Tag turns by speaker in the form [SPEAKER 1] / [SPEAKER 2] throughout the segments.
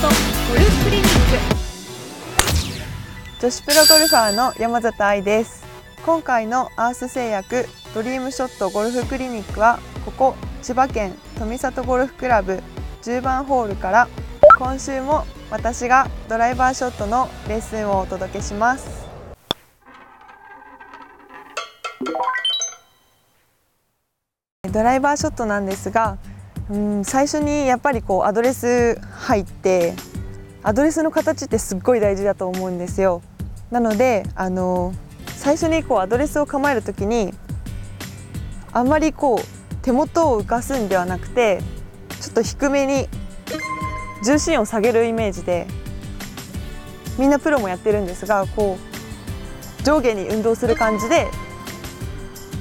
[SPEAKER 1] トゴルフクリニック
[SPEAKER 2] 女子プロゴルファーの山里愛です。今回のアース製薬ドリームショットゴルフクリニックはここ千葉県富里ゴルフクラブ10番ホールから今週も私がドライバーショットのレッスンをお届けします。ドライバーショットなんですがうん最初にやっぱりこうアドレス入ってアドレスの形ってすっごい大事だと思うんですよ。なのであの最初にこうアドレスを構える時にあんまりこう手元を浮かすんではなくてちょっと低めに重心を下げるイメージでみんなプロもやってるんですがこう上下に運動する感じで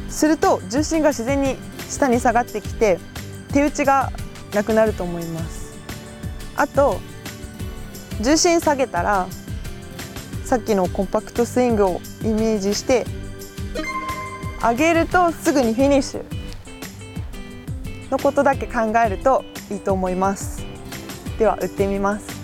[SPEAKER 2] すると重心が自然に下に下がってきて手打ちがなくなると思います。あと重心下げたらさっきのコンパクトスイングをイメージして上げるとすぐにフィニッシュのことだけ考えるといいと思います。では打ってみます。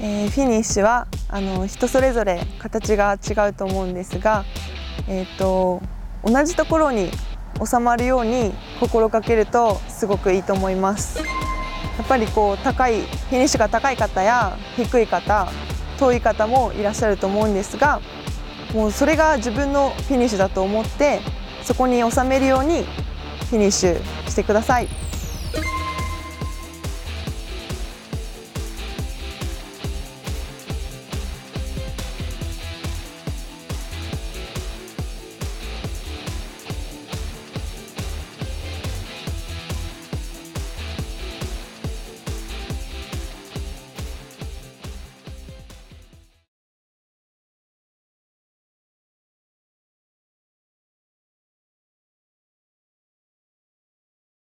[SPEAKER 2] えー、フィニッシュはあの人それぞれ形が違うと思うんですが、えーと、同じところに収まるように心がけるとすごくいいと思いますやっぱりこう高いフィニッシュが高い方や低い方遠い方もいらっしゃると思うんですがもうそれが自分のフィニッシュだと思ってそこに収めるようにフィニッシュしてください。